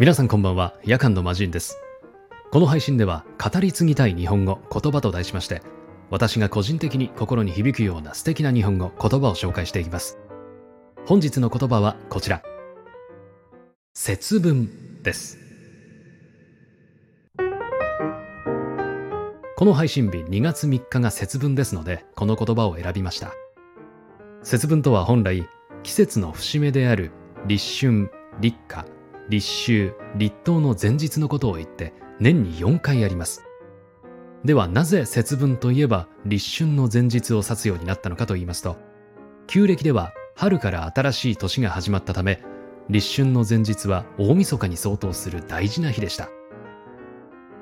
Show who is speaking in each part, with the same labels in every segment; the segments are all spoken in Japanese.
Speaker 1: 皆さんこんばんは。夜間の魔人です。この配信では語り継ぎたい日本語言葉と題しまして私が個人的に心に響くような素敵な日本語言葉を紹介していきます。本日の言葉はこちら。節分です。この配信日2月3日が節分ですのでこの言葉を選びました。節分とは本来季節の節目である立春立夏立秋立冬の前日のことを言って年に4回あります。ではなぜ節分といえば立春の前日を指すようになったのかと言いますと旧暦では春から新しい年が始まったため立春の前日は大晦日に相当する大事な日でした。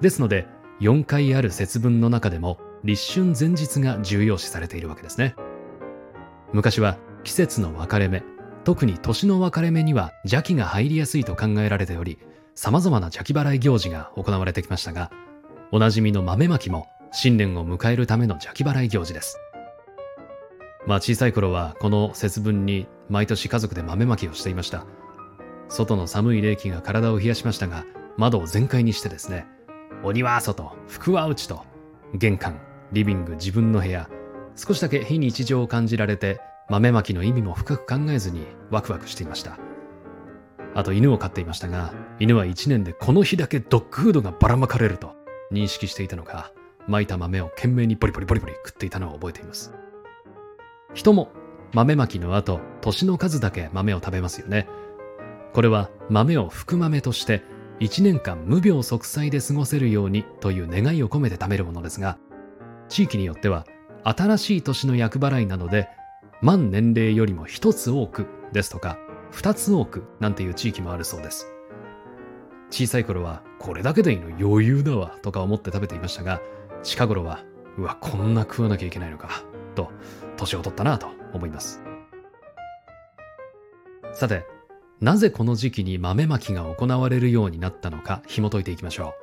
Speaker 1: ですので4回ある節分の中でも立春前日が重要視されているわけですね。昔は季節の分かれ目特に年の分かれ目には邪気が入りやすいと考えられており様々な邪気払い行事が行われてきましたがおなじみの豆まきも新年を迎えるための邪気払い行事です。まあ小さい頃はこの節分に毎年家族で豆まきをしていました。外の寒い冷気が体を冷やしましたが窓を全開にしてですね鬼は外福は内と玄関リビング自分の部屋少しだけ非日常を感じられて豆まきの意味も深く考えずにワクワクしていました。あと犬を飼っていましたが犬は1年でこの日だけドッグフードがばらまかれると認識していたのか巻いた豆を懸命にポリポリポリポリ食っていたのを覚えています。人も豆まきの後年の数だけ豆を食べますよね。これは豆を福豆として1年間無病息災で過ごせるようにという願いを込めて食べるものですが地域によっては新しい年の厄払いなので満年齢よりも1つ多くですとか2つ多くなんていう地域もあるそうです。小さい頃はこれだけでいいの余裕だわとか思って食べていましたが近頃はうわこんな食わなきゃいけないのかと年を取ったなと思います。さてなぜこの時期に豆まきが行われるようになったのか紐解いていきましょ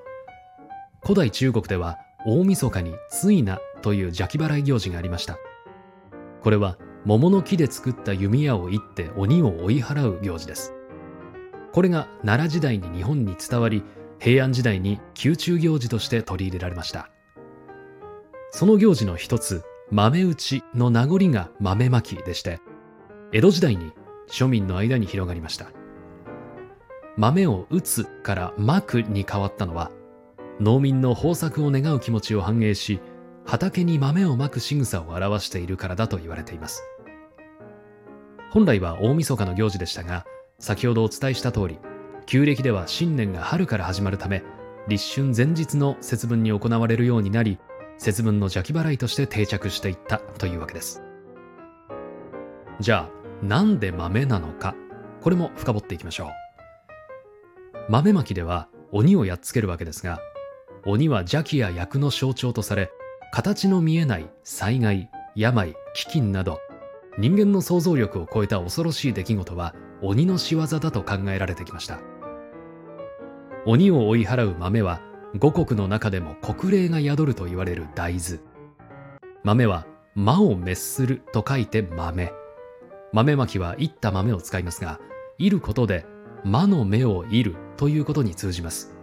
Speaker 1: う。古代中国では大晦日に追なという邪気払い行事がありました。これは桃の木で作った弓矢を射って鬼を追い払う行事です。これが奈良時代に日本に伝わり平安時代に宮中行事として取り入れられました。その行事の一つ豆打ちの名残が豆まきでして江戸時代に庶民の間に広がりました。豆を打つからまくに変わったのは農民の豊作を願う気持ちを反映し畑に豆をまく仕草を表しているからだと言われています。本来は大晦日の行事でしたが先ほどお伝えした通り旧暦では新年が春から始まるため立春前日の節分に行われるようになり節分の邪気払いとして定着していったというわけです。じゃあなんで豆なのかこれも深掘っていきましょう。豆まきでは鬼をやっつけるわけですが鬼は邪気や役の象徴とされ形の見えない災害病飢饉など人間の想像力を超えた恐ろしい出来事は鬼の仕業だと考えられてきました。鬼を追い払う豆は五穀の中でも国霊が宿ると言われる大豆。豆は魔を滅すると書いて豆。豆まきは煎った豆を使いますが煎ることで魔の目を煎るということに通じます。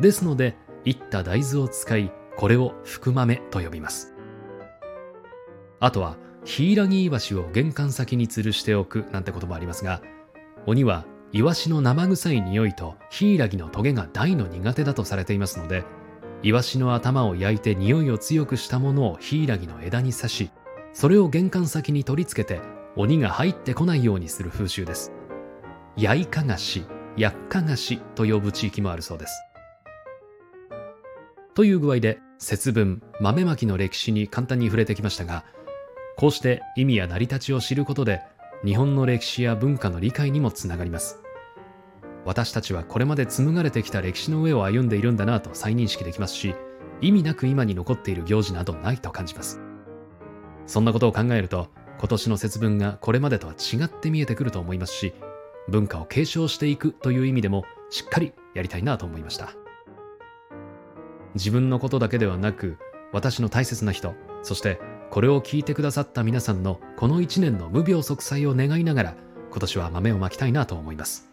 Speaker 1: ですので煎った大豆を使いこれを福豆と呼びます。あとはヒイラギイワシを玄関先に吊るしておくなんてこともありますが鬼はイワシの生臭い匂いとヒイラギのトゲが大の苦手だとされていますのでイワシの頭を焼いて匂いを強くしたものをヒイラギの枝に刺しそれを玄関先に取り付けて鬼が入ってこないようにする風習です。焼いかがし焼っかがしと呼ぶ地域もあるそうです。という具合で節分豆まきの歴史に簡単に触れてきましたがこうして意味や成り立ちを知ることで日本の歴史や文化の理解にもつながります。私たちはこれまで紡がれてきた歴史の上を歩んでいるんだなと再認識できますし意味なく今に残っている行事などないと感じます。そんなことを考えると今年の節分がこれまでとは違って見えてくると思いますし文化を継承していくという意味でもしっかりやりたいなと思いました。自分のことだけではなく私の大切な人そしてこれを聞いてくださった皆さんのこの1年の無病息災を願いながら今年は豆をまきたいなと思います。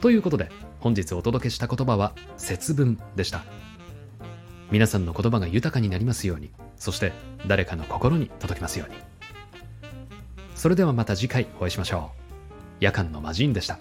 Speaker 1: ということで本日お届けした言葉は節分でした。皆さんの言葉が豊かになりますようにそして誰かの心に届きますように。それではまた次回お会いしましょう。夜間の魔人でした。